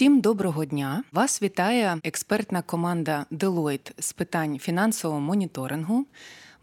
Всім доброго дня! Вас вітає експертна команда Deloitte з питань фінансового моніторингу.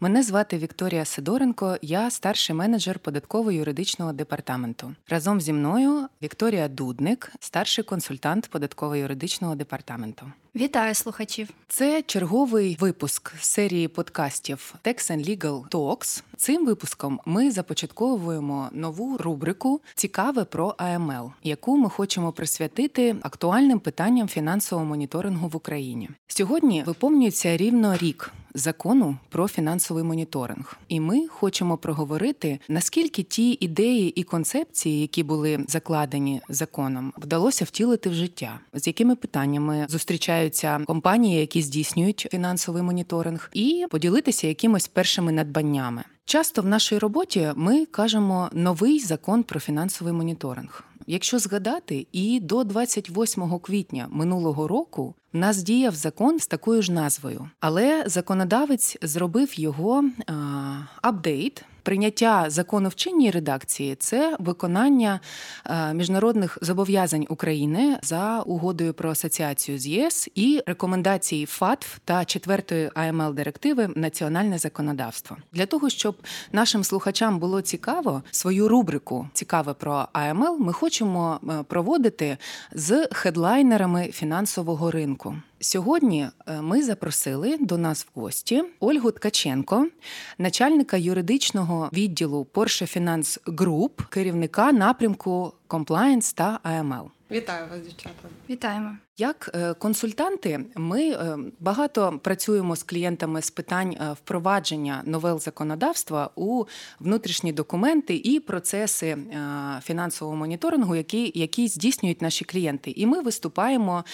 Мене звати Вікторія Сидоренко, я старший менеджер податково-юридичного департаменту. Разом зі мною Вікторія Дудник, старший консультант податково-юридичного департаменту. Вітаю слухачів. Це черговий випуск серії подкастів Tax and Legal Talks. Цим випуском ми започатковуємо нову рубрику Цікаве про АМЛ, яку ми хочемо присвятити актуальним питанням фінансового моніторингу в Україні. Сьогодні виповнюється рівно рік закону про фінансовий моніторинг, і ми хочемо проговорити наскільки ті ідеї і концепції, які були закладені законом, вдалося втілити в життя, з якими питаннями зустрічаються компанії, які здійснюють фінансовий моніторинг, і поділитися якимось першими надбаннями. Часто в нашій роботі ми кажемо новий закон про фінансовий моніторинг. Якщо згадати, і до 28 квітня минулого року в нас діяв закон з такою ж назвою, але законодавець зробив його апдейт. Прийняття закону в чинній редакції це виконання міжнародних зобов'язань України за угодою про асоціацію з ЄС і рекомендації ФАТФ та четвертої АМЛ директиви Національне законодавство для того, щоб нашим слухачам було цікаво свою рубрику Цікаве про АМЛ. Ми хочемо проводити з хедлайнерами фінансового ринку. Сьогодні е, ми запросили до нас в гості Ольгу Ткаченко, начальника юридичного відділу Porsche Finance Group, керівника напрямку Compliance та AML. Вітаю вас, дівчата. Вітаємо. Як е, консультанти, ми е, багато працюємо з клієнтами з питань е, впровадження новел законодавства у внутрішні документи і процеси фінансового моніторингу, які які здійснюють наші клієнти. І ми виступаємо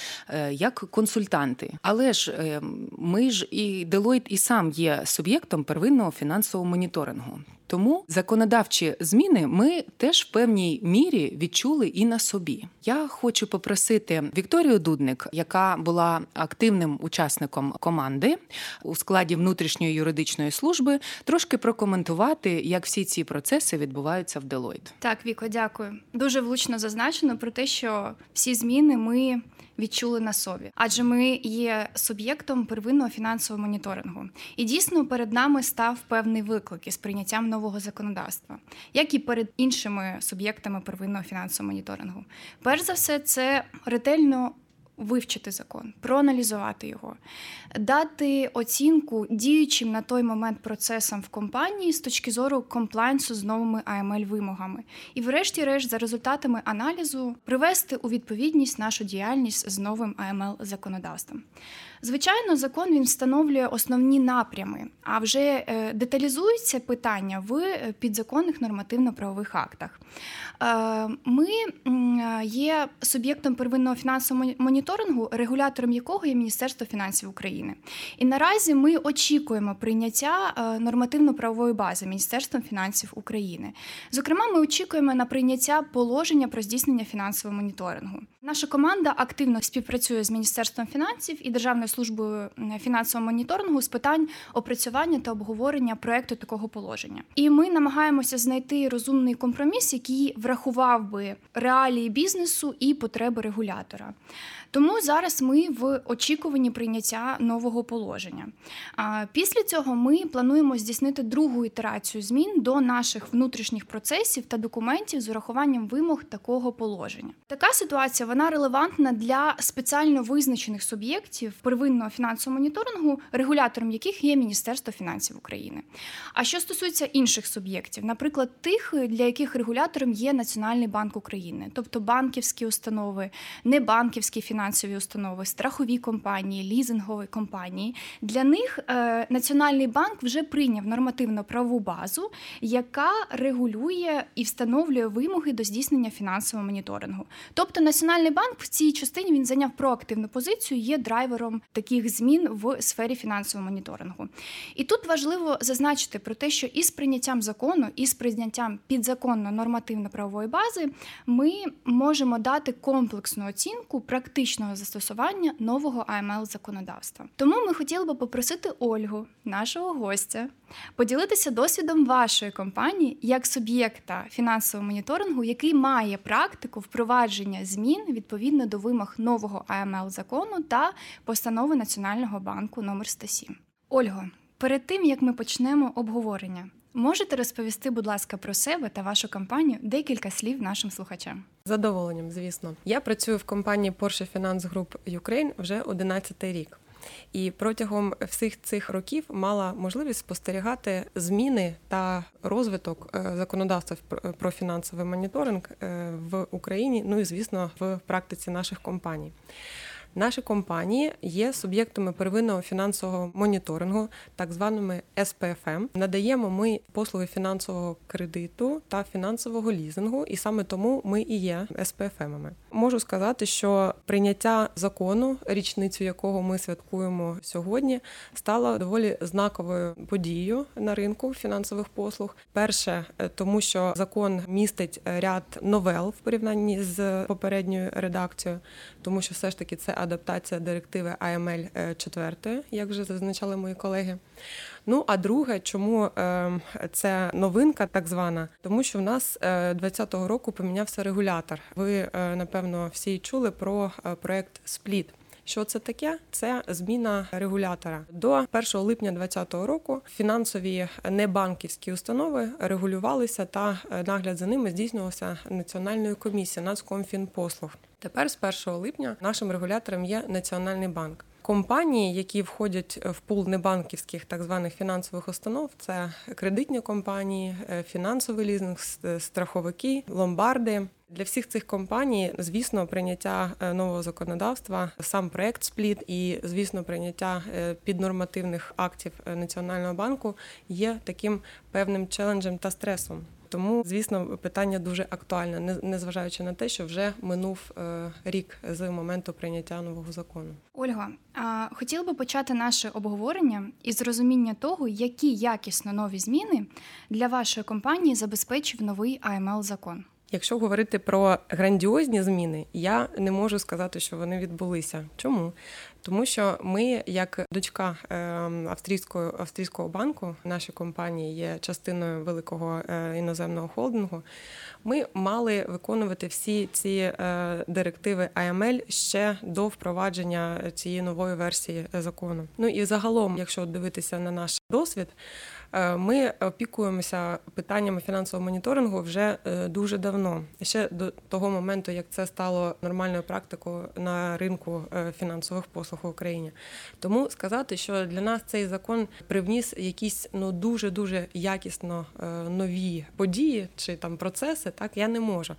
як консультанти. Але ж ми ж і Deloitte і сам є суб'єктом первинного фінансового моніторингу. Тому законодавчі зміни ми теж в певній мірі відчули і на собі. Я хочу попросити Вікторію Дудник, яка була активним учасником команди у складі внутрішньої юридичної служби, трошки прокоментувати, як всі ці процеси відбуваються в Deloitte. Так, Віко, дякую. Дуже влучно зазначено про те, що всі зміни ми відчули на собі, адже ми є суб'єктом первинного фінансового моніторингу. І дійсно перед нами став певний виклик із прийняттям нового законодавства, як і перед іншими суб'єктами первинного фінансового моніторингу. Перш за все, це ретельно вивчити закон, проаналізувати його, дати оцінку діючим на той момент процесам в компанії з точки зору комплайнсу з новими амл вимогами і, врешті-решт, за результатами аналізу привести у відповідність нашу діяльність з новим амл законодавством. Звичайно, закон він встановлює основні напрями, а вже е, деталізується питання в е, підзаконних нормативно-правових актах. Е, ми є суб'єктом первинного фінансового моніторингу, регулятором якого є Міністерство фінансів України. І наразі ми очікуємо прийняття нормативно-правової бази Міністерством фінансів України. Зокрема, ми очікуємо на прийняття положення про здійснення фінансового моніторингу. Наша команда активно співпрацює з Міністерством фінансів і Державною службою фінансового моніторингу з питань опрацювання та обговорення проекту такого положення. І ми намагаємося знайти розумний компроміс, який врахував би реалії бізнесу і потреби регулятора. Тому зараз ми в очікуванні прийняття нового положення. Після цього ми плануємо здійснити другу ітерацію змін до наших внутрішніх процесів та документів з урахуванням вимог такого положення. Така ситуація вона релевантна для спеціально визначених суб'єктів первинного фінансового моніторингу, регулятором яких є Міністерство фінансів України. А що стосується інших суб'єктів, наприклад, тих, для яких регулятором є Національний банк України, тобто банківські установи, небанківські фінансові установи, страхові компанії, лізингові компанії. Для них е, Національний банк вже прийняв нормативно правову базу, яка регулює і встановлює вимоги до здійснення фінансового моніторингу. Тобто Національний банк в цій частині він зайняв проактивну позицію, є драйвером таких змін в сфері фінансового моніторингу. І тут важливо зазначити про те, що із прийняттям закону, і з прийняттям підзаконно нормативно правової бази ми можемо дати комплексну оцінку практичного застосування нового aml законодавства. Тому ми хотіли би попросити Ольгу, нашого гостя, поділитися досвідом вашої компанії як суб'єкта фінансового моніторингу, який має практику впровадження змін відповідно до вимог нового АМЛ закону та постанови Національного банку номер 107. Ольго, перед тим як ми почнемо обговорення. Можете розповісти, будь ласка, про себе та вашу компанію декілька слів нашим слухачам. Задоволенням, звісно. Я працюю в компанії Porsche Finance Group Ukraine вже 11 рік. І протягом всіх цих років мала можливість спостерігати зміни та розвиток е, законодавства про фінансовий моніторинг е, в Україні, ну і звісно, в практиці наших компаній. Наші компанії є суб'єктами первинного фінансового моніторингу, так званими СПФМ. Надаємо ми послуги фінансового кредиту та фінансового лізингу, і саме тому ми і є СПФМами. Можу сказати, що прийняття закону, річницю якого ми святкуємо сьогодні, стало доволі знаковою подією на ринку фінансових послуг. Перше, е, тому що закон містить ряд новел в порівнянні з попередньою редакцією, тому що все ж таки це адаптація директиви AML 4, е, як вже зазначали мої колеги. Ну а друге, чому ем, це новинка, так звана, тому що в нас 2020 е, року помінявся регулятор. Ви е, напевно всі чули про проект Спліт. Що це таке? Це зміна регулятора до 1 липня 2020 року. Фінансові небанківські установи регулювалися та нагляд за ними здійснювався національною комісією Нацкомфінпослуг. Тепер з 1 липня нашим регулятором є Національний банк. Компанії, які входять в пул небанківських так званих фінансових установ, це кредитні компанії, е, фінансовий лізинг, страховики, ломбарди. Для всіх цих компаній, звісно, прийняття е, нового законодавства, сам проект спліт і, звісно, прийняття е, піднормативних актів Національного банку є таким певним челенджем та стресом. Тому, звісно, питання дуже актуальне, незважаючи на те, що вже минув е, рік з моменту прийняття нового закону. Ольга, а хотіла би почати наше обговорення із розуміння того, які якісно нові зміни для вашої компанії забезпечив новий АМЛ закон. Якщо говорити про грандіозні зміни, я не можу сказати, що вони відбулися. Чому? Тому що ми, як дочка ем, австрійського австрійського банку, наші компанії є частиною великого е, іноземного холдингу. Ми мали виконувати всі ці е, директиви АМЛ ще до впровадження цієї нової версії закону. Ну і загалом, якщо дивитися на наш досвід. Е, ми опікуємося питаннями фінансового моніторингу вже е, дуже давно, ще до того моменту, як це стало нормальною практикою на ринку е, фінансових послуг в Україні. Тому сказати, що для нас цей закон привніс якісь ну дуже дуже якісно нові події чи там процеси, так я не можу.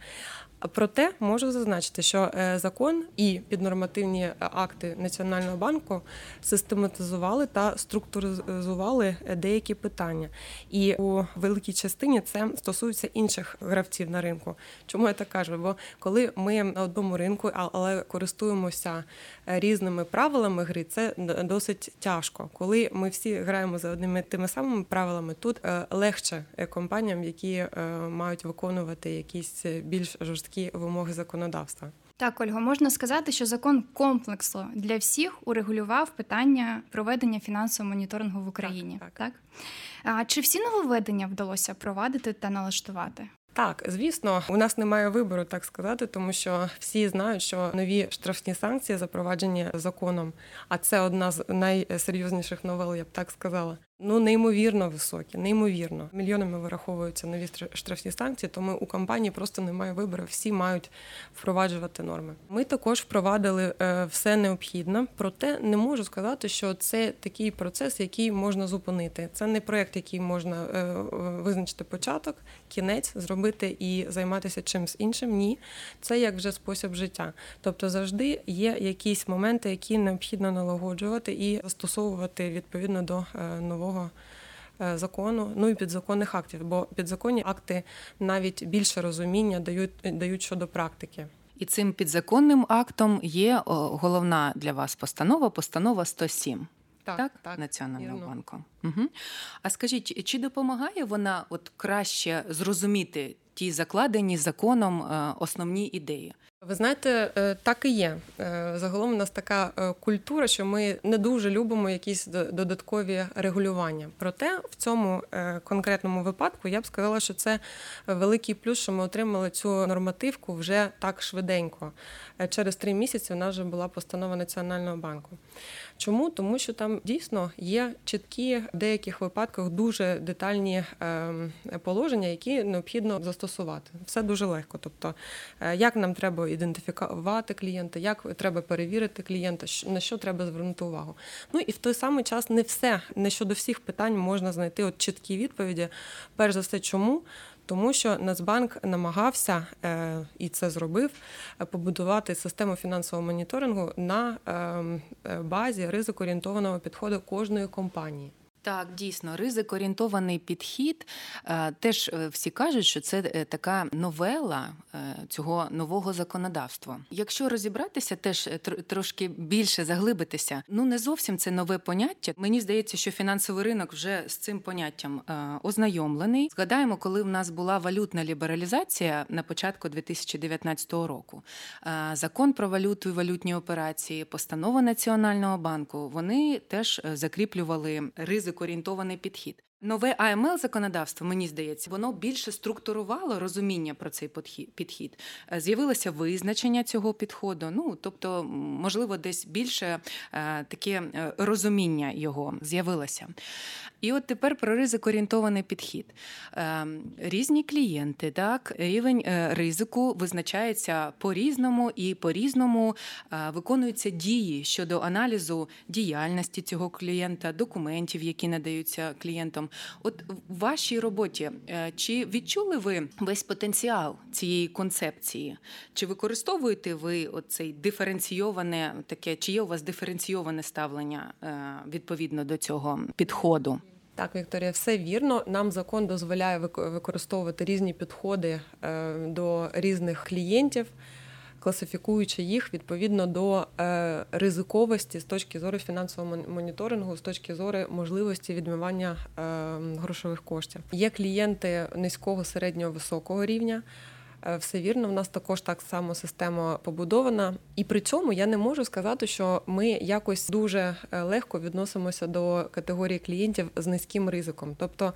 Проте можу зазначити, що е, закон і піднормативні е, акти Національного банку систематизували та структуризували е, деякі питання. І у великій частині це стосується інших гравців на ринку. Чому я так кажу? Бо коли ми на одному ринку, але користуємося різними правилами гри, це досить тяжко. Коли ми всі граємо за одними тими самими правилами, тут легше компаніям, які мають виконувати якісь більш жорсткі жорсткі вимоги законодавства. Так, Ольга, можна сказати, що закон комплексно для всіх урегулював питання проведення фінансового моніторингу в Україні. Так, так. так? А чи всі нововведення вдалося провадити та налаштувати? Так, звісно, у нас немає вибору, так сказати, тому що всі знають, що нові штрафні санкції запроваджені законом, а це одна з найсерйозніших новел, я б так сказала. Ну, неймовірно високі, неймовірно. Мільйонами вираховуються нові штрафні санкції, тому у компанії просто немає вибору. Всі мають впроваджувати норми. Ми також впровадили е, все необхідне, проте не можу сказати, що це такий процес, який можна зупинити. Це не проєкт, який можна е, визначити початок, кінець, зробити і займатися чимось іншим. Ні, це як вже спосіб життя. Тобто завжди є якісь моменти, які необхідно налагоджувати і застосовувати відповідно до е, нового нового е, закону, ну і підзаконних актів, бо підзаконні акти навіть більше розуміння дають дають щодо практики. І цим підзаконним актом є головна для вас постанова, постанова 107. Так, так, так Національного вірно. банку. Угу. А скажіть, чи допомагає вона от краще зрозуміти ті закладені законом е, основні ідеї? Ви знаєте, е, так і є. Е, загалом у нас така е, культура, що ми не дуже любимо якісь додаткові регулювання. Проте в цьому конкретному випадку я б сказала, що це великий плюс, що ми отримали цю нормативку вже так швиденько. Через три місяці в нас вже була постанова Національного банку. Чому? Тому що там дійсно є чіткі в деяких випадках дуже детальні положення, які необхідно застосувати. Все дуже легко. Тобто, як нам треба ідентифікувати клієнта, як треба перевірити клієнта, на що треба звернути увагу. Ну і в той самий час не все, не щодо всіх питань можна знайти от чіткі відповіді. Перш за все, чому? Тому що Нацбанк намагався е, і це зробив побудувати систему фінансового моніторингу на ем, е, базі ризикоорієнтованого підходу кожної компанії. Так, дійсно, ризик орієнтований підхід. Е, теж е, всі кажуть, що це е, така новела цього нового законодавства. Якщо розібратися, теж трошки більше заглибитися, ну не зовсім це нове поняття. Мені здається, що фінансовий ринок вже з цим поняттям ознайомлений. Згадаємо, коли в нас була валютна лібералізація на початку 2019 року. Закон про валюту і валютні операції, постанова Національного банку, вони теж закріплювали ризик ризик підхід. Нове АМЛ законодавство, мені здається, воно більше структурувало розуміння про цей підхід. Е, з'явилося визначення цього підходу. Ну тобто, можливо, десь більше е, таке е, розуміння його з'явилося. І от тепер про ризик-орієнтований підхід. Різні клієнти, так, рівень ризику визначається по-різному і по-різному виконуються дії щодо аналізу діяльності цього клієнта, документів, які надаються клієнтам. От в вашій роботі е, чи відчули ви весь потенціал цієї концепції? Чи використовуєте ви оцей диференційоване таке, чи є у вас диференційоване ставлення е, відповідно до цього підходу? Так, Вікторія, все вірно. Нам закон дозволяє використовувати різні підходи е, до різних клієнтів класифікуючи їх відповідно до е, ризиковості з точки зору фінансового моніторингу, з точки зору можливості відмивання е, грошових коштів. Є клієнти низького, середнього, високого рівня. Е, все вірно, в нас також так само система побудована, і при цьому я не можу сказати, що ми якось дуже легко відносимося до категорії клієнтів з низьким ризиком. Тобто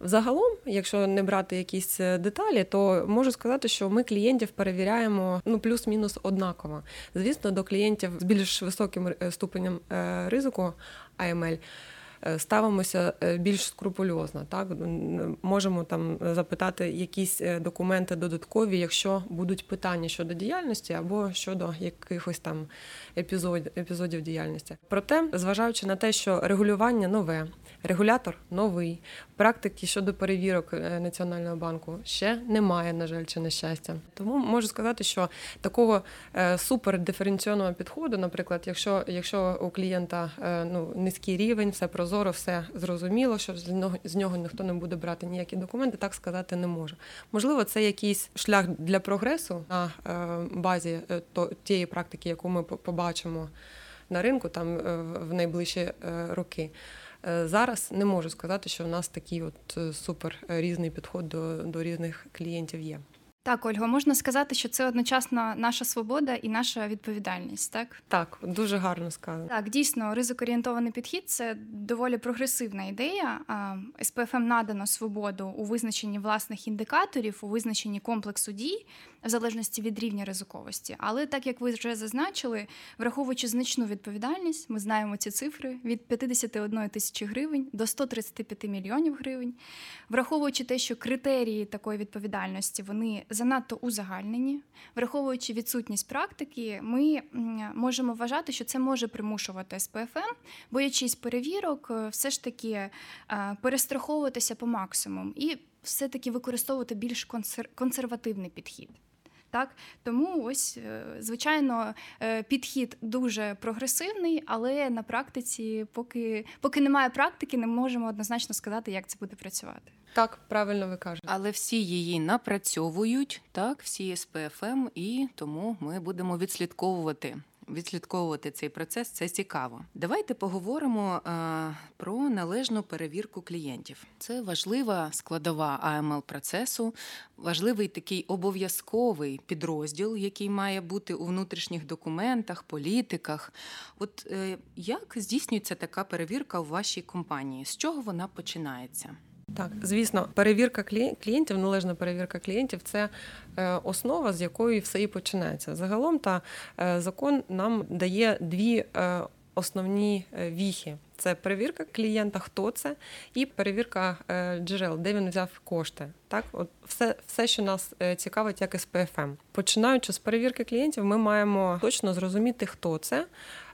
Загалом, якщо не брати якісь е, деталі, то можу сказати, що ми клієнтів перевіряємо ну плюс-мінус однаково. Звісно, до клієнтів з більш високим е, ступенем е, ризику AML Е, ставимося е, більш скрупульозно. Так можемо там запитати якісь е, документи додаткові, якщо будуть питання щодо діяльності або щодо якихось там епізодів, епізодів діяльності. Проте, зважаючи на те, що регулювання нове, регулятор новий, практики щодо перевірок національного банку ще немає, на жаль, чи на щастя. Тому можу сказати, що такого супер диференційного підходу, наприклад, якщо якщо у клієнта ну низький рівень, все про прозоро все зрозуміло, що з нього з нього ніхто не буде брати ніякі документи, так сказати не може. Можливо, це якийсь шлях для прогресу на е, базі е, тієї практики, яку ми побачимо на ринку там е, в найближчі роки. Зараз не можу сказати, що в нас такий от супер різний підход до, до різних клієнтів є. Так, Ольга, можна сказати, що це одночасно наша свобода і наша відповідальність, так? Так, дуже гарно сказано. Так, дійсно, ризикорієнтований підхід це доволі прогресивна ідея. СПФМ надано свободу у визначенні власних індикаторів, у визначенні комплексу дій в залежності від рівня ризиковості. Але так як ви вже зазначили, враховуючи значну відповідальність, ми знаємо ці цифри від 51 тисячі гривень до 135 мільйонів гривень, враховуючи те, що критерії такої відповідальності вони занадто узагальнені, враховуючи відсутність практики, ми можемо вважати, що це може примушувати СПФМ, боячись перевірок, е, все ж таки е, перестраховуватися по максимуму і все-таки використовувати більш консервативний підхід. Так, тому ось е, звичайно підхід дуже прогресивний, але на практиці, поки поки немає практики, не можемо однозначно сказати, як це буде працювати. Так, правильно ви кажете. Але всі її напрацьовують, так, всі СПФМ, і тому ми будемо відслідковувати відслідковувати цей процес це цікаво. Давайте поговоримо е, про належну перевірку клієнтів. Це важлива складова АМЛ процесу, важливий такий обов'язковий підрозділ, який має бути у внутрішніх документах, політиках. От е, як здійснюється така перевірка у вашій компанії? З чого вона починається? Так, звісно, перевірка клієнтів, належна перевірка клієнтів це е, основа, з якої все і починається. Загалом та е, закон нам дає дві е, основні віхи. Це перевірка клієнта, хто це, і перевірка джерел, де він взяв кошти. Так, от все, все, що нас цікавить, як СПФМ. Починаючи з перевірки клієнтів, ми маємо точно зрозуміти, хто це.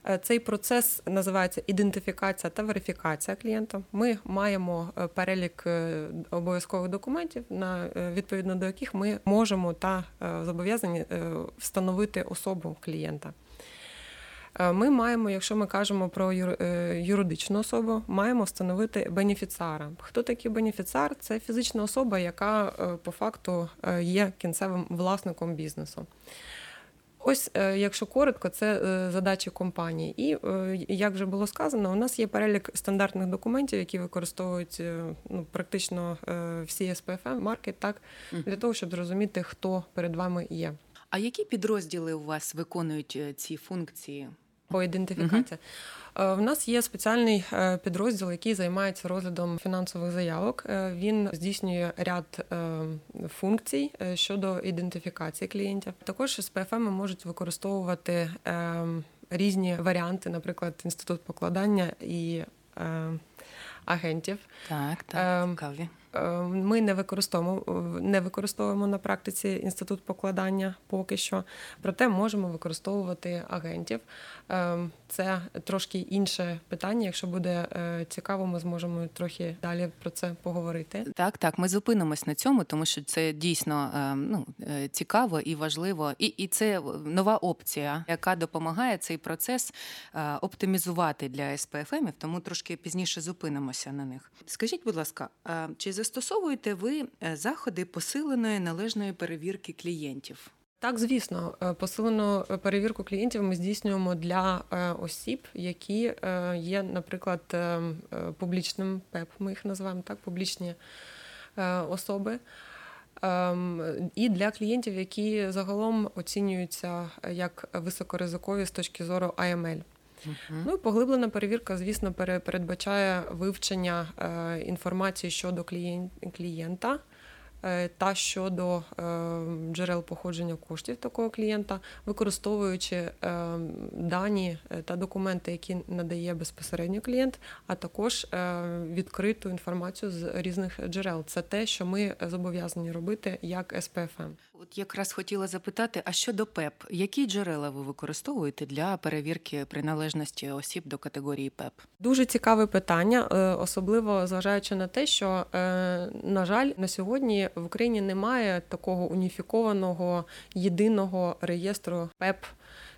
Е, цей процес називається ідентифікація та верифікація клієнта. Ми маємо е, перелік е, обов'язкових документів, на відповідно до яких ми можемо та зобов'язані встановити особу клієнта. Ми маємо, якщо ми кажемо про юридичну особу, маємо встановити бенефіціара. Хто такий бенефіціар? Це фізична особа, яка по факту є кінцевим власником бізнесу. Ось, е, якщо коротко, це е, задачі компанії. І е, як вже було сказано, у нас є перелік стандартних документів, які використовують ну, практично всі СПФМ, маркет, так для того, щоб зрозуміти, хто перед вами є. А які підрозділи у вас виконують ці функції? По ідентифікації. Угу. В нас є спеціальний е, підрозділ, який займається розглядом фінансових заявок. Е, він здійснює ряд функцій щодо ідентифікації клієнтів. Також з ПФМ можуть використовувати різні варіанти, наприклад, інститут покладання і агентів. Так, так, цікаві. Ми не використовуємо не використовуємо на практиці інститут покладання поки що, проте можемо використовувати агентів. Ем, це трошки інше питання. Якщо буде е, цікаво, ми зможемо трохи далі про це поговорити. Так, так, ми зупинимось на цьому, тому що це дійсно ну, е, цікаво і важливо, і і це нова опція, яка допомагає цей процес е, оптимізувати для СПФМів, тому трошки пізніше зупинимося на них. Скажіть, будь ласка, чи застосовуєте ви заходи посиленої належної перевірки клієнтів? Так, звісно, е, посилену перевірку клієнтів ми здійснюємо для е, осіб, які е, є, наприклад, публічним ПЕП. Ми їх називаємо так, публічні особи. І для клієнтів, які загалом оцінюються як високоризикові з точки зору AML. Ну і поглиблена перевірка, звісно, передбачає вивчення інформації щодо клієнта, Е, та щодо е, джерел походження коштів такого клієнта, використовуючи е, дані та документи, які надає безпосередньо клієнт, а також відкриту інформацію з різних джерел. Це те, що ми зобов'язані робити як СПФМ. От якраз хотіла запитати, а щодо ПЕП, які джерела ви використовуєте для перевірки приналежності осіб до категорії ПЕП? Дуже цікаве питання, особливо зважаючи на те, що на жаль, на сьогодні в Україні немає такого уніфікованого єдиного реєстру ПЕП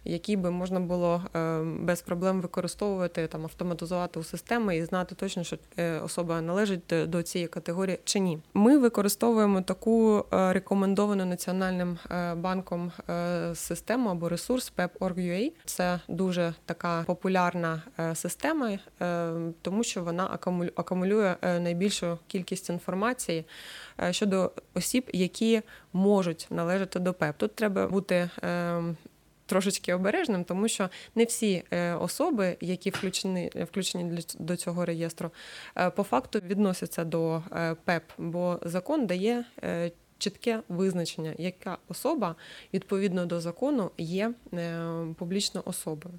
які би можна було е, без проблем використовувати там автоматизувати у системи і знати точно, що е, особа належить до цієї категорії чи ні. Ми використовуємо таку е, рекомендовану національним банком систему або ресурс PEP.org.ua. Це дуже така популярна система, тому що вона акумулює найбільшу кількість інформації щодо осіб, які можуть належати до ПЕП. Тут треба бути трошечки обережним, тому що не всі е, особи, які включені включені до цього реєстру, е, по факту відносяться до е, ПЕП, бо закон дає. Чітке визначення, яка особа відповідно до закону є публічною особою,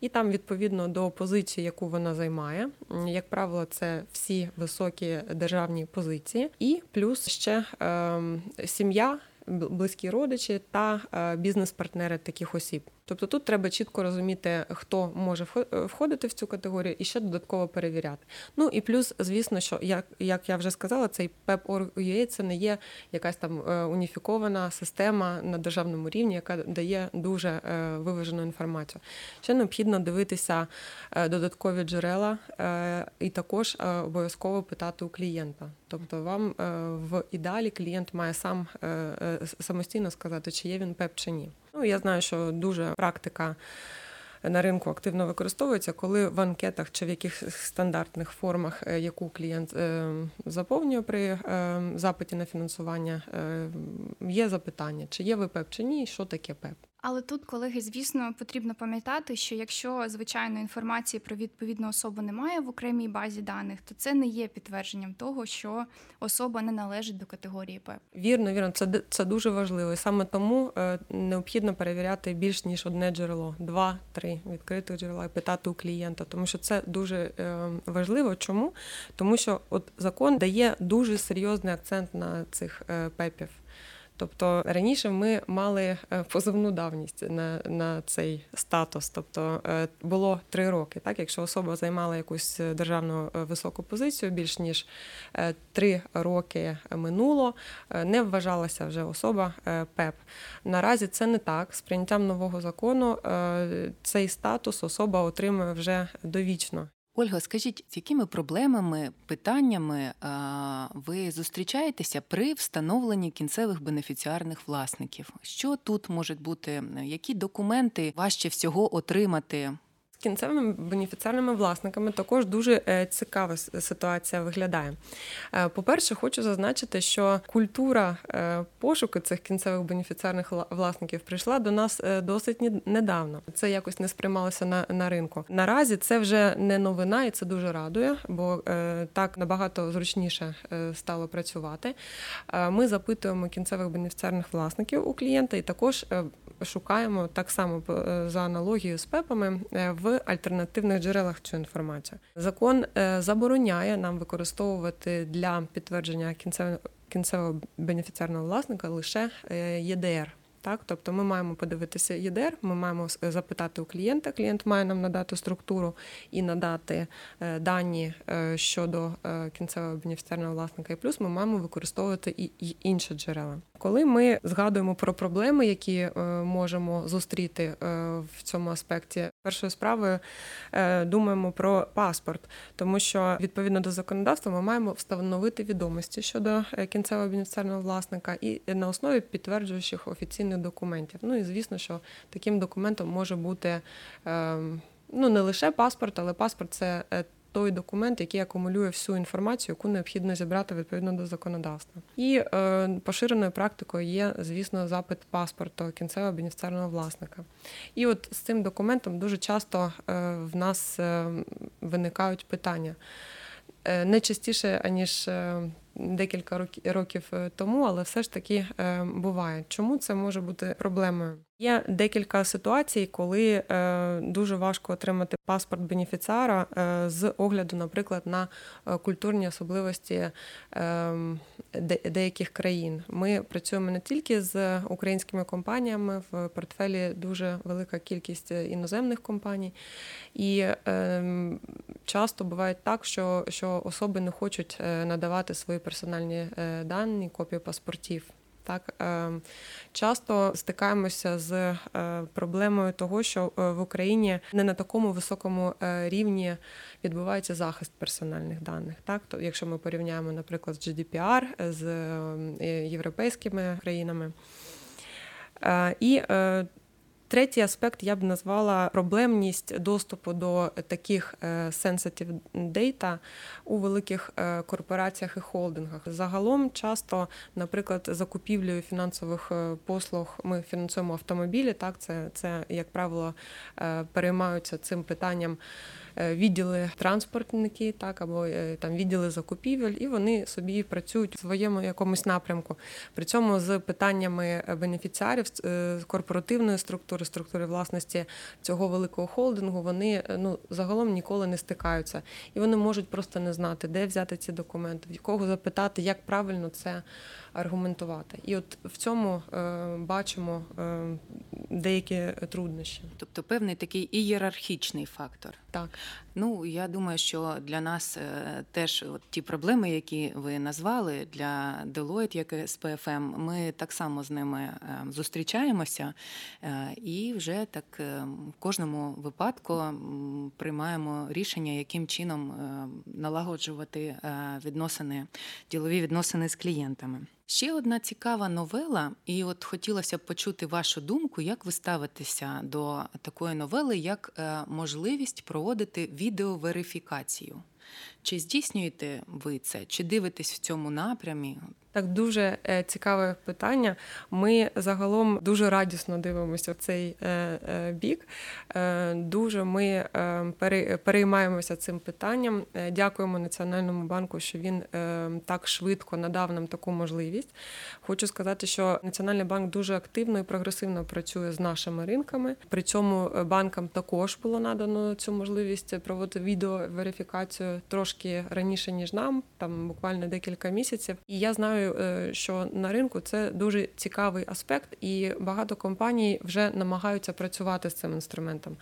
і там відповідно до позиції, яку вона займає, як правило, це всі високі державні позиції, і плюс ще ем, сім'я близькі родичі та е, бізнес-партнери таких осіб. Тобто тут треба чітко розуміти, хто може входити в цю категорію і ще додатково перевіряти. Ну і плюс, звісно, що як як я вже сказала, цей PEP.org.ua це не є якась там е, уніфікована система на державному рівні, яка дає дуже е, виважену інформацію. Ще необхідно дивитися додаткові джерела і також обов'язково питати у клієнта. Тобто, вам в ідеалі клієнт має сам самостійно сказати, чи є він ПЕП чи ні. Ну я знаю, що дуже практика на ринку активно використовується, коли в анкетах чи в якихось стандартних формах, е, яку клієнт е, заповнює при е, запиті на фінансування, є запитання, чи є ви ПЕП, чи ні, що таке ПЕП. Але тут, колеги, звісно, потрібно пам'ятати, що якщо звичайно інформації про відповідну особу немає в окремій базі даних, то це не є підтвердженням того, що особа не належить до категорії ПЕП. Вірно, вірно, це це дуже важливо. І саме тому е, необхідно перевіряти більш ніж одне джерело, два-три відкритих джерела і питати у клієнта, тому що це дуже е, важливо. Чому? Тому що от закон дає дуже серйозний акцент на цих е, пепів. Тобто раніше ми мали е, позовну давність на на цей статус, тобто е, було три роки. Так, якщо особа займала якусь е, державну високу позицію, більш ніж три роки минуло, не вважалася вже особа ПЕП. Наразі це не так. З прийняттям нового закону цей статус особа отримує вже довічно. Ольга, скажіть, з якими проблемами, питаннями ви зустрічаєтеся при встановленні кінцевих бенефіціарних власників? Що тут можуть бути? Які документи важче всього отримати? Кінцевими бенефіціарними власниками також дуже е, цікава ситуація виглядає. Е, по-перше, хочу зазначити, що культура е, пошуку цих кінцевих бенефіціарних власників прийшла до нас досить недавно. Це якось не сприймалося на на ринку. Наразі це вже не новина, і це дуже радує, бо так набагато зручніше стало працювати. Ми запитуємо кінцевих бенефіціарних власників у клієнта і також шукаємо так само за аналогією з ПЕПами в альтернативних джерелах цю інформацію. Закон е, забороняє нам використовувати для підтвердження кінцевого кінцевого бенефіціарного власника лише е, ЄДР. Так, тобто ми маємо подивитися ЄДР, ми маємо запитати у клієнта. Клієнт має нам надати структуру і надати е, дані щодо кінцевого бенефіціарного власника. І плюс ми маємо використовувати і інші джерела. Коли ми згадуємо про проблеми, які е, можемо зустріти е, в цьому аспекті, першою справою е, думаємо про паспорт, тому що відповідно до законодавства ми маємо встановити відомості щодо кінцевого бенефіціарного власника і на основі підтверджуючих офіційних документів. Ну і звісно, що таким документом може бути ем, ну не лише паспорт, але паспорт це той документ, який акумулює всю інформацію, яку необхідно зібрати відповідно до законодавства. І е, поширеною практикою є, звісно, запит паспорту кінцевого бенефіціарного власника. І от з цим документом дуже часто е, в нас е, виникають питання. Е, не частіше, аніж е, декілька років е, тому, але все ж таки буває. Чому це може бути проблемою? Є декілька ситуацій, коли е, дуже важко отримати паспорт бенефіціара е, з огляду, наприклад, на е, культурні особливості деяких країн. Ми працюємо не тільки з українськими компаніями, в портфелі дуже велика кількість іноземних компаній, і часто буває так, що, що особи не хочуть надавати свої персональні дані, копії паспортів. Так ем, часто стикаємося з е, проблемою того, що е, в Україні не на такому високому е, рівні відбувається захист персональних даних. Так, то якщо ми порівняємо, наприклад, з GDPR з європейськими країнами. І Третій аспект я б назвала проблемність доступу до таких е, sensitive data у великих е, корпораціях і холдингах. Загалом, часто, наприклад, закупівлею фінансових е, послуг ми фінансуємо автомобілі. Так, це, це як правило, переймаються цим питанням. Е, відділи транспортники, так або е, там відділи закупівель, і вони собі працюють в своєму якомусь напрямку. При цьому з питаннями бенефіціарів е, з корпоративної структури, структури власності цього великого холдингу, вони ну загалом ніколи не стикаються, і вони можуть просто не знати, де взяти ці документи, в кого запитати, як правильно це аргументувати. І от в цьому е, бачимо е, деякі труднощі. Тобто певний такий ієрархічний фактор. Так. Ну я думаю, що для нас е, теж от ті проблеми, які ви назвали для Deloitte, як з ПФМ, ми так само з ними е, зустрічаємося е, і вже так в кожному випадку приймаємо рішення, яким чином налагоджувати відносини, ділові відносини з клієнтами. Ще одна цікава новела, і от хотілося б почути вашу думку, як ви ставитеся до такої новели, як можливість проводити відеоверифікацію. Чи здійснюєте ви це, чи дивитесь в цьому напрямі? Так, дуже е, цікаве питання. Ми загалом дуже радісно дивимося в цей е, е, бік. Дуже ми переймаємося цим питанням. Дякуємо Національному банку, що він так швидко надав нам таку можливість. Хочу сказати, що Національний банк дуже активно і прогресивно працює з нашими ринками. При цьому банкам також було надано цю можливість проводити відеоверифікацію трошки раніше ніж нам, там буквально декілька місяців. І я знаю вважаю, е, що на ринку це дуже цікавий аспект, і багато компаній вже намагаються працювати з цим інструментом.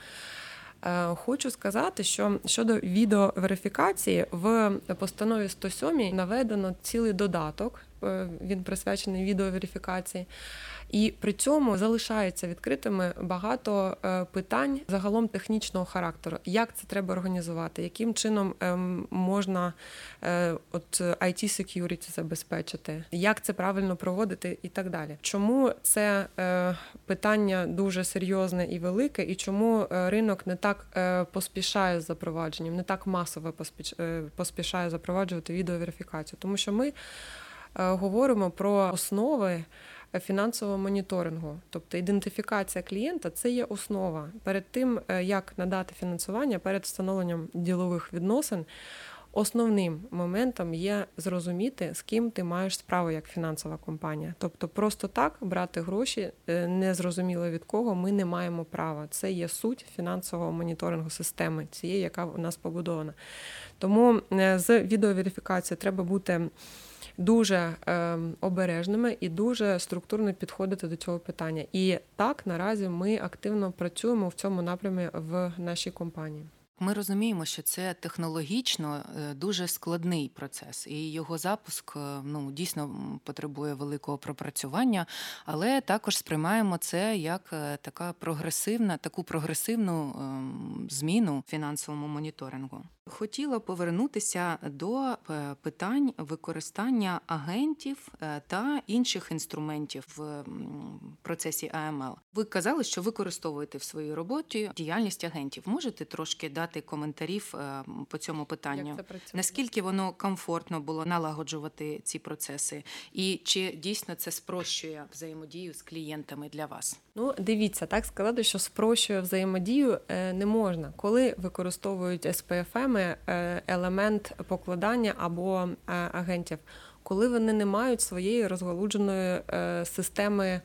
Е, хочу сказати, що щодо відеоверифікації в постанові 107 наведено цілий додаток. Е, він присвячений відеоверифікації. І при цьому залишається відкритими багато е, питань загалом технічного характеру. Як це треба організувати, яким чином ем, можна е, от it security забезпечити, як це правильно проводити, і так далі. Чому це е, питання дуже серйозне і велике, і чому ринок не так поспішає з запровадженням, не так масово поспішає запроваджувати відеоверифікацію, тому що ми говоримо про основи фінансового моніторингу. Тобто ідентифікація клієнта це є основа перед тим, е, як надати фінансування перед встановленням ділових відносин. Основним моментом є зрозуміти, з ким ти маєш справу як фінансова компанія. Тобто, просто так брати гроші е, незрозуміло від кого ми не маємо права. Це є суть фінансового моніторингу системи, цієї, яка у нас побудована. Тому е, з відеоверифікацією треба бути дуже е, обережними і дуже структурно підходити до цього питання. І так наразі ми активно працюємо в цьому напрямі в нашій компанії. Ми розуміємо, що це технологічно е, дуже складний процес, і його запуск е, ну дійсно потребує великого пропрацювання, але також сприймаємо це як е, така прогресивна, таку прогресивну ем, зміну фінансовому моніторингу. Хотіла повернутися до питань використання агентів та інших інструментів в процесі АМЛ. Ви казали, що використовуєте в своїй роботі діяльність агентів. Можете трошки дати дати коментарів е, по цьому питанню. Як це Наскільки воно комфортно було налагоджувати ці процеси, і чи дійсно це спрощує взаємодію з клієнтами для вас? Ну, дивіться, так сказати, що спрощує взаємодію е, не можна, коли використовують СПФМ е, елемент покладання або агентів, коли вони не мають своєї розголудженої системи.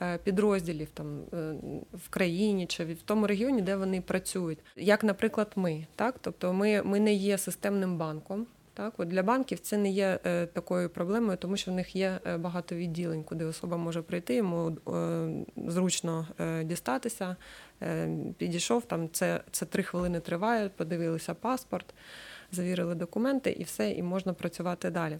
Е, підрозділів там е, в країні чи в тому регіоні, де вони працюють, як, наприклад, ми, так тобто, ми, ми не є системним банком. Так, от для банків це не є е, такою проблемою, тому що в них є е, багато відділень, куди особа може прийти, йому е, зручно дістатися. Підійшов там. Це це три хвилини триває. Подивилися паспорт завірили документи і все, і можна працювати далі.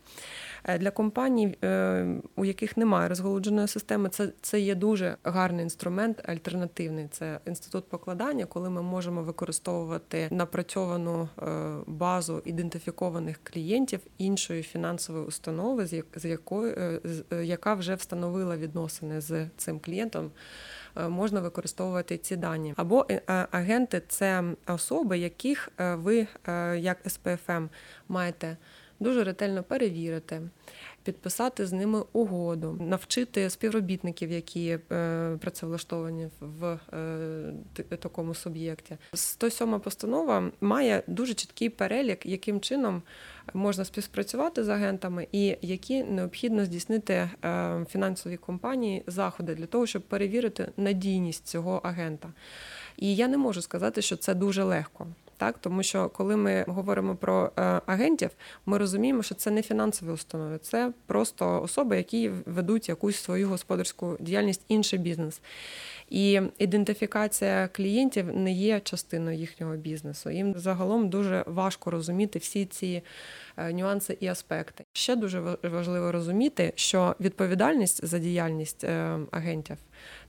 Е, для компаній, е, у яких немає розголудженої системи, це це є дуже гарний інструмент, альтернативний. Це інститут покладання, коли ми можемо використовувати напрацьовану е, базу ідентифікованих клієнтів іншої фінансової установи, з якою яка вже встановила відносини з цим клієнтом. Е, можна використовувати ці дані. Або е, агенти це особи, яких е, ви, як СПФМ, маєте дуже ретельно перевірити підписати з ними угоду, навчити співробітників, які е, працевлаштовані в е, такому суб'єкті. 107 постанова має дуже чіткий перелік, яким чином можна співпрацювати з агентами, і які необхідно здійснити е, фінансові компанії заходи для того, щоб перевірити надійність цього агента. І я не можу сказати, що це дуже легко так тому що коли ми говоримо про е, агентів, ми розуміємо, що це не фінансові установи, це просто особи, які ведуть якусь свою господарську діяльність, інший бізнес. І ідентифікація клієнтів не є частиною їхнього бізнесу. Їм загалом дуже важко розуміти всі ці е, нюанси і аспекти. Ще дуже важливо розуміти, що відповідальність за діяльність е, агентів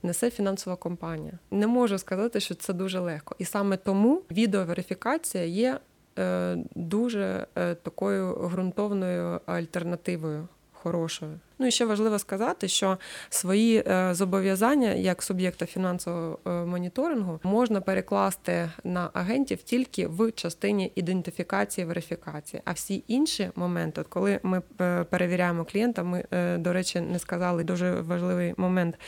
несе фінансова компанія. Не можу сказати, що це дуже легко, і саме тому відеоверифікація є е, дуже такою ґрунтовною альтернативою хорошою Ну і ще важливо сказати, що свої е, зобов'язання як суб'єкта фінансового е, моніторингу можна перекласти на агентів тільки в частині ідентифікації верифікації. А всі інші моменти, коли ми е, перевіряємо клієнта, ми до речі не сказали дуже важливий момент.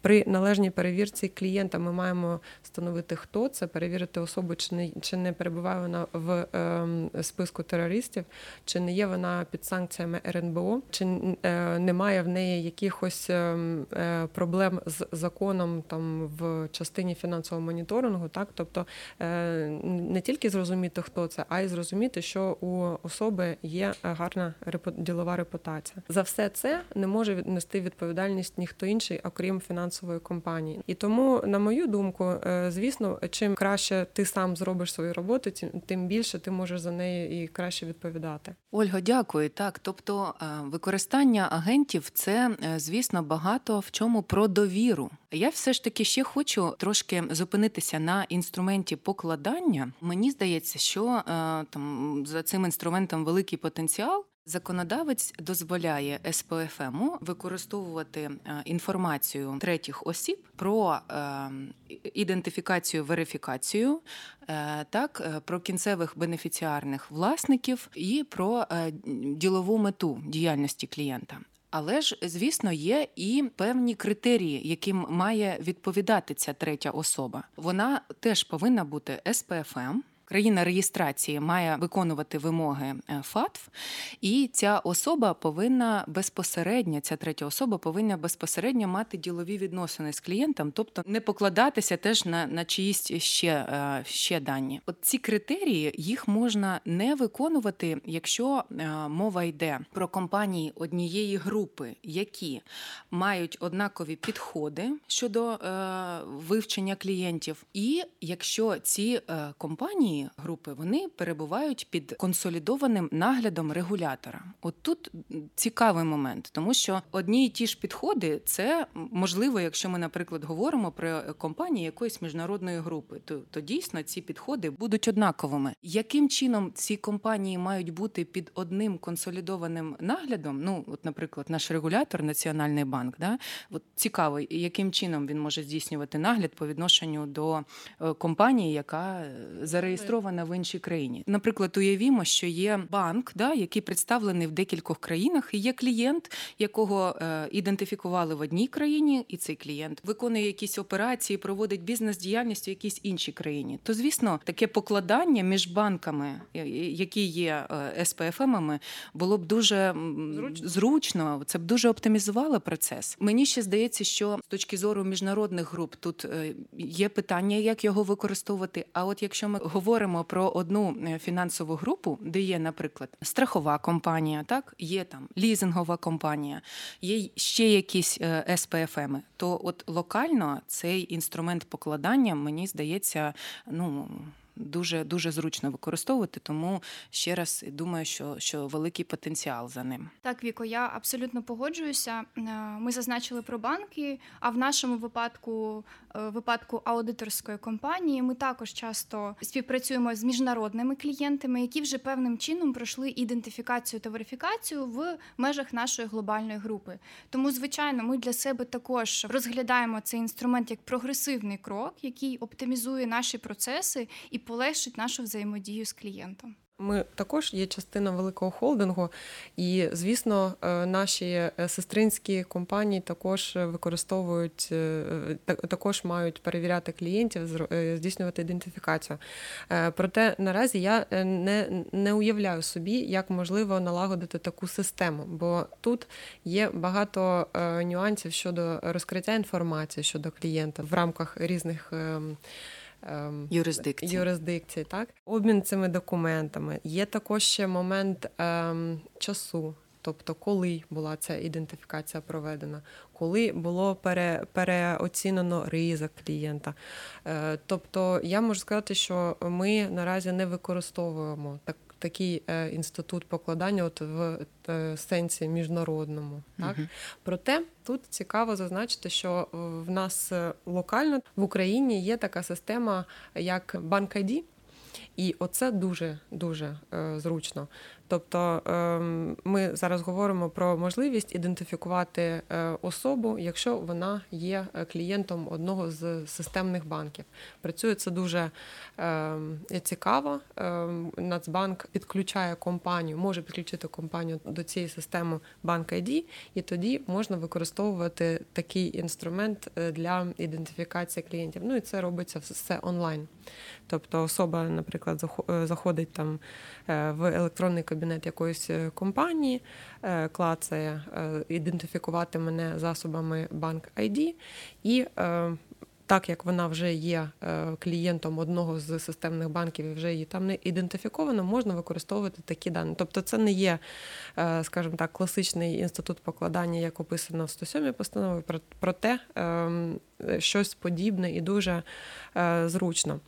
При належній перевірці клієнта ми маємо встановити, хто це, перевірити особу, чи не чи не перебуває вона в е, списку терористів, чи не є вона під санкціями РНБО, чи е, немає в неї якихось е, е, проблем з законом там в частині фінансового моніторингу, так тобто е, не тільки зрозуміти, хто це, а й зрозуміти, що у особи є гарна ділова репутація. За все це не може віднести відповідальність ніхто інший, окрім фінансової компанії. І тому, на мою думку, е, звісно, чим краще ти сам зробиш свою роботу, тим більше ти можеш за неї і краще відповідати. Ольга, дякую. Так, тобто е, використання агентів це, е, звісно, багато в чому про довіру. Я все ж таки ще хочу трошки зупинитися на інструменті покладання. Мені здається, що там за цим інструментом великий потенціал. Законодавець дозволяє СПФМу використовувати е, інформацію третіх осіб про е, ідентифікацію, верифікацію, е, так про кінцевих бенефіціарних власників і про ділову мету діяльності клієнта. Але ж, звісно, є і певні критерії, яким має відповідати ця третя особа. Вона теж повинна бути СПФМ країна реєстрації має виконувати вимоги е, ФАТФ, і ця особа повинна безпосередньо, ця третя особа повинна безпосередньо мати ділові відносини з клієнтом, тобто не покладатися теж на на чиїсь ще, е, ще дані. От ці критерії їх можна не виконувати, якщо е, мова йде про компанії однієї групи, які мають однакові підходи щодо вивчення клієнтів, і якщо ці компанії групи вони перебувають під консолідованим наглядом регулятора. От тут цікавий момент, тому що одні і ті ж підходи це можливо, якщо ми, наприклад, говоримо про компанії якоїсь міжнародної групи, то, то дійсно ці підходи будуть однаковими. Яким чином ці компанії мають бути під одним консолідованим наглядом? Ну, от, наприклад, наш регулятор, Національний банк, да от цікаво, яким чином він може здійснювати нагляд по відношенню до е, компанії, яка зареєстрована зареєстрована в іншій країні. Наприклад, уявімо, що є банк, да, який представлений в декількох країнах, і є клієнт, якого е, ідентифікували в одній країні, і цей клієнт виконує якісь операції, проводить бізнес-діяльність в якійсь іншій країні. То звісно, таке покладання між банками, е, які є е, СПФМами, було б дуже зручно. зручно. Це б дуже оптимізувало процес. Мені ще здається, що з точки зору міжнародних груп тут е, є питання, як його використовувати. А от якщо ми говоримо говоримо про одну е, фінансову групу, де є, наприклад, страхова компанія, так? Є там лізингова компанія, є ще якісь е, СПФМи, то от локально цей інструмент покладання мені здається, ну дуже дуже зручно використовувати. Тому ще раз думаю, що що великий потенціал за ним. Так, Віко, я абсолютно погоджуюся. Е, ми зазначили про банки. А в нашому випадку, е, випадку аудиторської компанії, ми також часто співпрацюємо з міжнародними клієнтами, які вже певним чином пройшли ідентифікацію та верифікацію в межах нашої глобальної групи. Тому, звичайно, ми для себе також розглядаємо цей інструмент як прогресивний крок, який оптимізує наші процеси і полегшить нашу взаємодію з клієнтом. Ми також є частина великого холдингу, і звісно, е, наші е, сестринські компанії також використовують е, також мають перевіряти клієнтів, здійснювати ідентифікацію. Проте наразі я не, не уявляю собі, як можливо налагодити таку систему, бо тут є багато нюансів щодо розкриття інформації щодо клієнта в рамках різних. Ем, юрисдикції, юрисдикцій, так обмін цими документами. Є також ще момент ем, часу. Тобто, коли була ця ідентифікація проведена, коли було пере, переоцінено ризик клієнта. Е, тобто, я можу сказати, що ми наразі не використовуємо так такий е, інститут покладання от в е, сенсі міжнародному. Так? Угу. Проте тут цікаво зазначити, що в нас е, локально в Україні є така система, як банк ID, і оце дуже дуже зручно. Тобто ем, ми зараз говоримо про можливість ідентифікувати е, особу, якщо вона є е, клієнтом одного з системних банків. Працює це дуже ем, цікаво. Ем, Нацбанк підключає компанію, може підключити компанію до цієї системи банк ID, і тоді можна використовувати такий інструмент е, для ідентифікації клієнтів. Ну і це робиться все онлайн. Тобто особа, наприклад, заходить там в електронний кабінет кабінет якоїсь е, компанії, е, клацає, е, ідентифікувати мене засобами банк ID і. Так як вона вже є клієнтом одного з системних банків і вже її там не ідентифіковано, можна використовувати такі дані. Тобто, це не є, скажімо так, класичний інститут покладання, як описано в 107 постанові, проте ем, щось подібне і дуже зручно.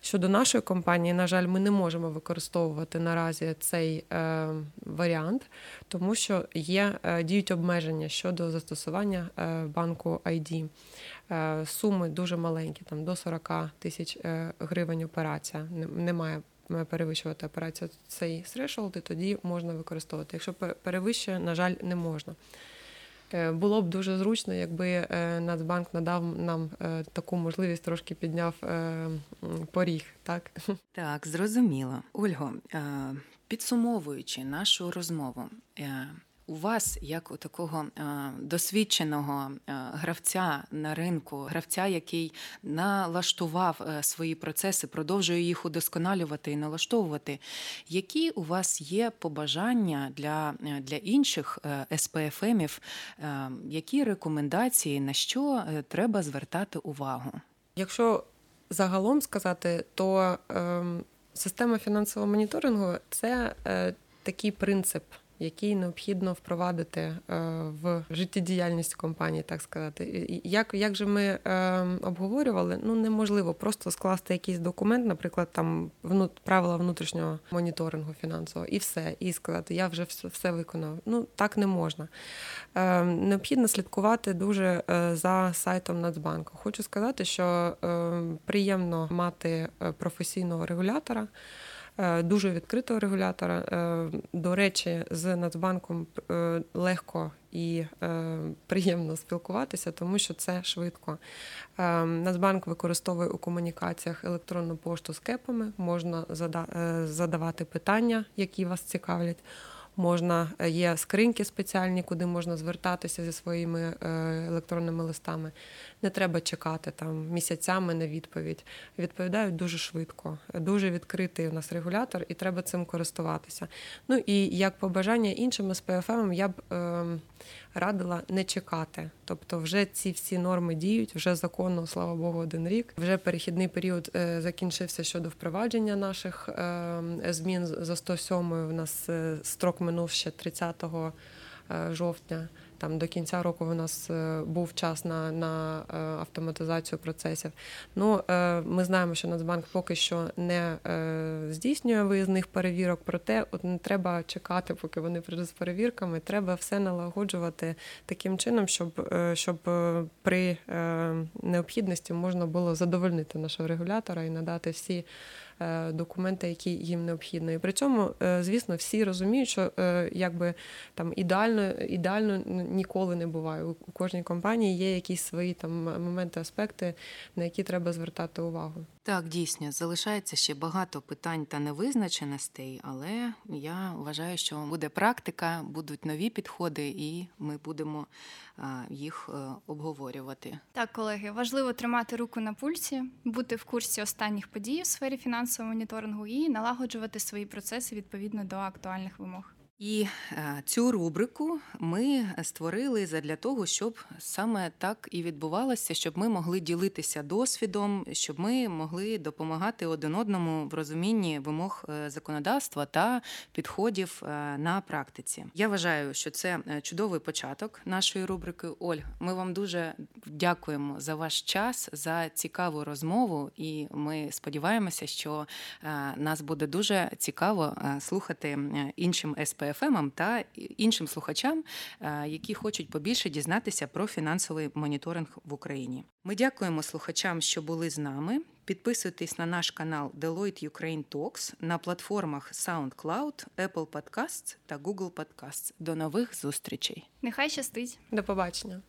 Щодо нашої компанії, на жаль, ми не можемо використовувати наразі цей е, варіант, тому що є е, діють обмеження щодо застосування е, банку ID. Е, суми дуже маленькі, там до 40 тисяч е, гривень операція. Немає перевищувати операцію цей threshold, і тоді можна використовувати. Якщо перевищує, на жаль, не можна. Е, було б дуже зручно, якби е, Нацбанк надав нам е, таку можливість, трошки підняв поріг. Так, так, зрозуміло. Ольго, підсумовуючи нашу розмову, у вас, як у такого е, досвідченого е, гравця на ринку, гравця, який налаштував е, свої процеси, продовжує їх удосконалювати і налаштовувати, які у вас є побажання для, для інших СПФМів, які рекомендації на що треба звертати увагу? Якщо загалом сказати, то е, система фінансового моніторингу це е, такий принцип який необхідно впровадити е, в життєдіяльність компанії, так сказати. Як як же ми е, обговорювали, ну неможливо просто скласти якийсь документ, наприклад, там правила внутрішнього моніторингу фінансового, і все, і сказати, я вже все, все виконав. Ну так не можна. Е, необхідно слідкувати дуже за сайтом Нацбанку. Хочу сказати, що приємно мати професійного регулятора. Е, дуже відкритого регулятора. Е, до речі, з Нацбанком е, легко і приємно спілкуватися, тому що це швидко. Нацбанк використовує у комунікаціях електронну пошту з кепами, можна задавати питання, які вас цікавлять. Можна є скриньки спеціальні, куди можна звертатися зі своїми електронними листами не треба чекати там місяцями на відповідь. Відповідають дуже швидко, дуже відкритий у нас регулятор, і треба цим користуватися. Ну і як побажання іншим СПФМ я б е, радила не чекати. Тобто, вже ці всі норми діють, вже законно, слава Богу, один рік. Вже перехідний період е, закінчився щодо впровадження наших е, змін за 107 У нас е, строк минув ще 30 е, жовтня. Там до кінця року у нас е, був час на на е, автоматизацію процесів. Ну е, ми знаємо, що Нацбанк поки що не здійснює виїзних перевірок, проте от не треба чекати, поки вони прийдуть з перевірками. Треба все налагоджувати таким чином, щоб щоб при необхідності можна було задовольнити нашого регулятора і надати всі. Е, документи, які їм необхідні. І при цьому, е, звісно, всі розуміють, що е, якби там ідеально ідеально ніколи не буває. У кожній компанії є якісь свої там моменти, аспекти, на які треба звертати увагу. Так, дійсно, залишається ще багато питань та невизначеностей, але я вважаю, що буде практика, будуть нові підходи, і ми будемо їх обговорювати. Так, колеги, важливо тримати руку на пульсі, бути в курсі останніх подій у сфері фінансового моніторингу і налагоджувати свої процеси відповідно до актуальних вимог. І е, цю рубрику ми створили для того, щоб саме так і відбувалося, щоб ми могли ділитися досвідом, щоб ми могли допомагати один одному в розумінні вимог е, законодавства та підходів е, на практиці. Я вважаю, що це чудовий початок нашої рубрики. Ольга, ми вам дуже дякуємо за ваш час, за цікаву розмову, і ми сподіваємося, що нас буде дуже цікаво слухати іншим СП. FM та іншим слухачам, е, які хочуть побільше дізнатися про фінансовий моніторинг в Україні. Ми дякуємо слухачам, що були з нами. Підписуйтесь на наш канал Deloitte Ukraine Talks на платформах SoundCloud, Apple Podcasts та Google Podcasts. До нових зустрічей. Нехай щастить. До побачення.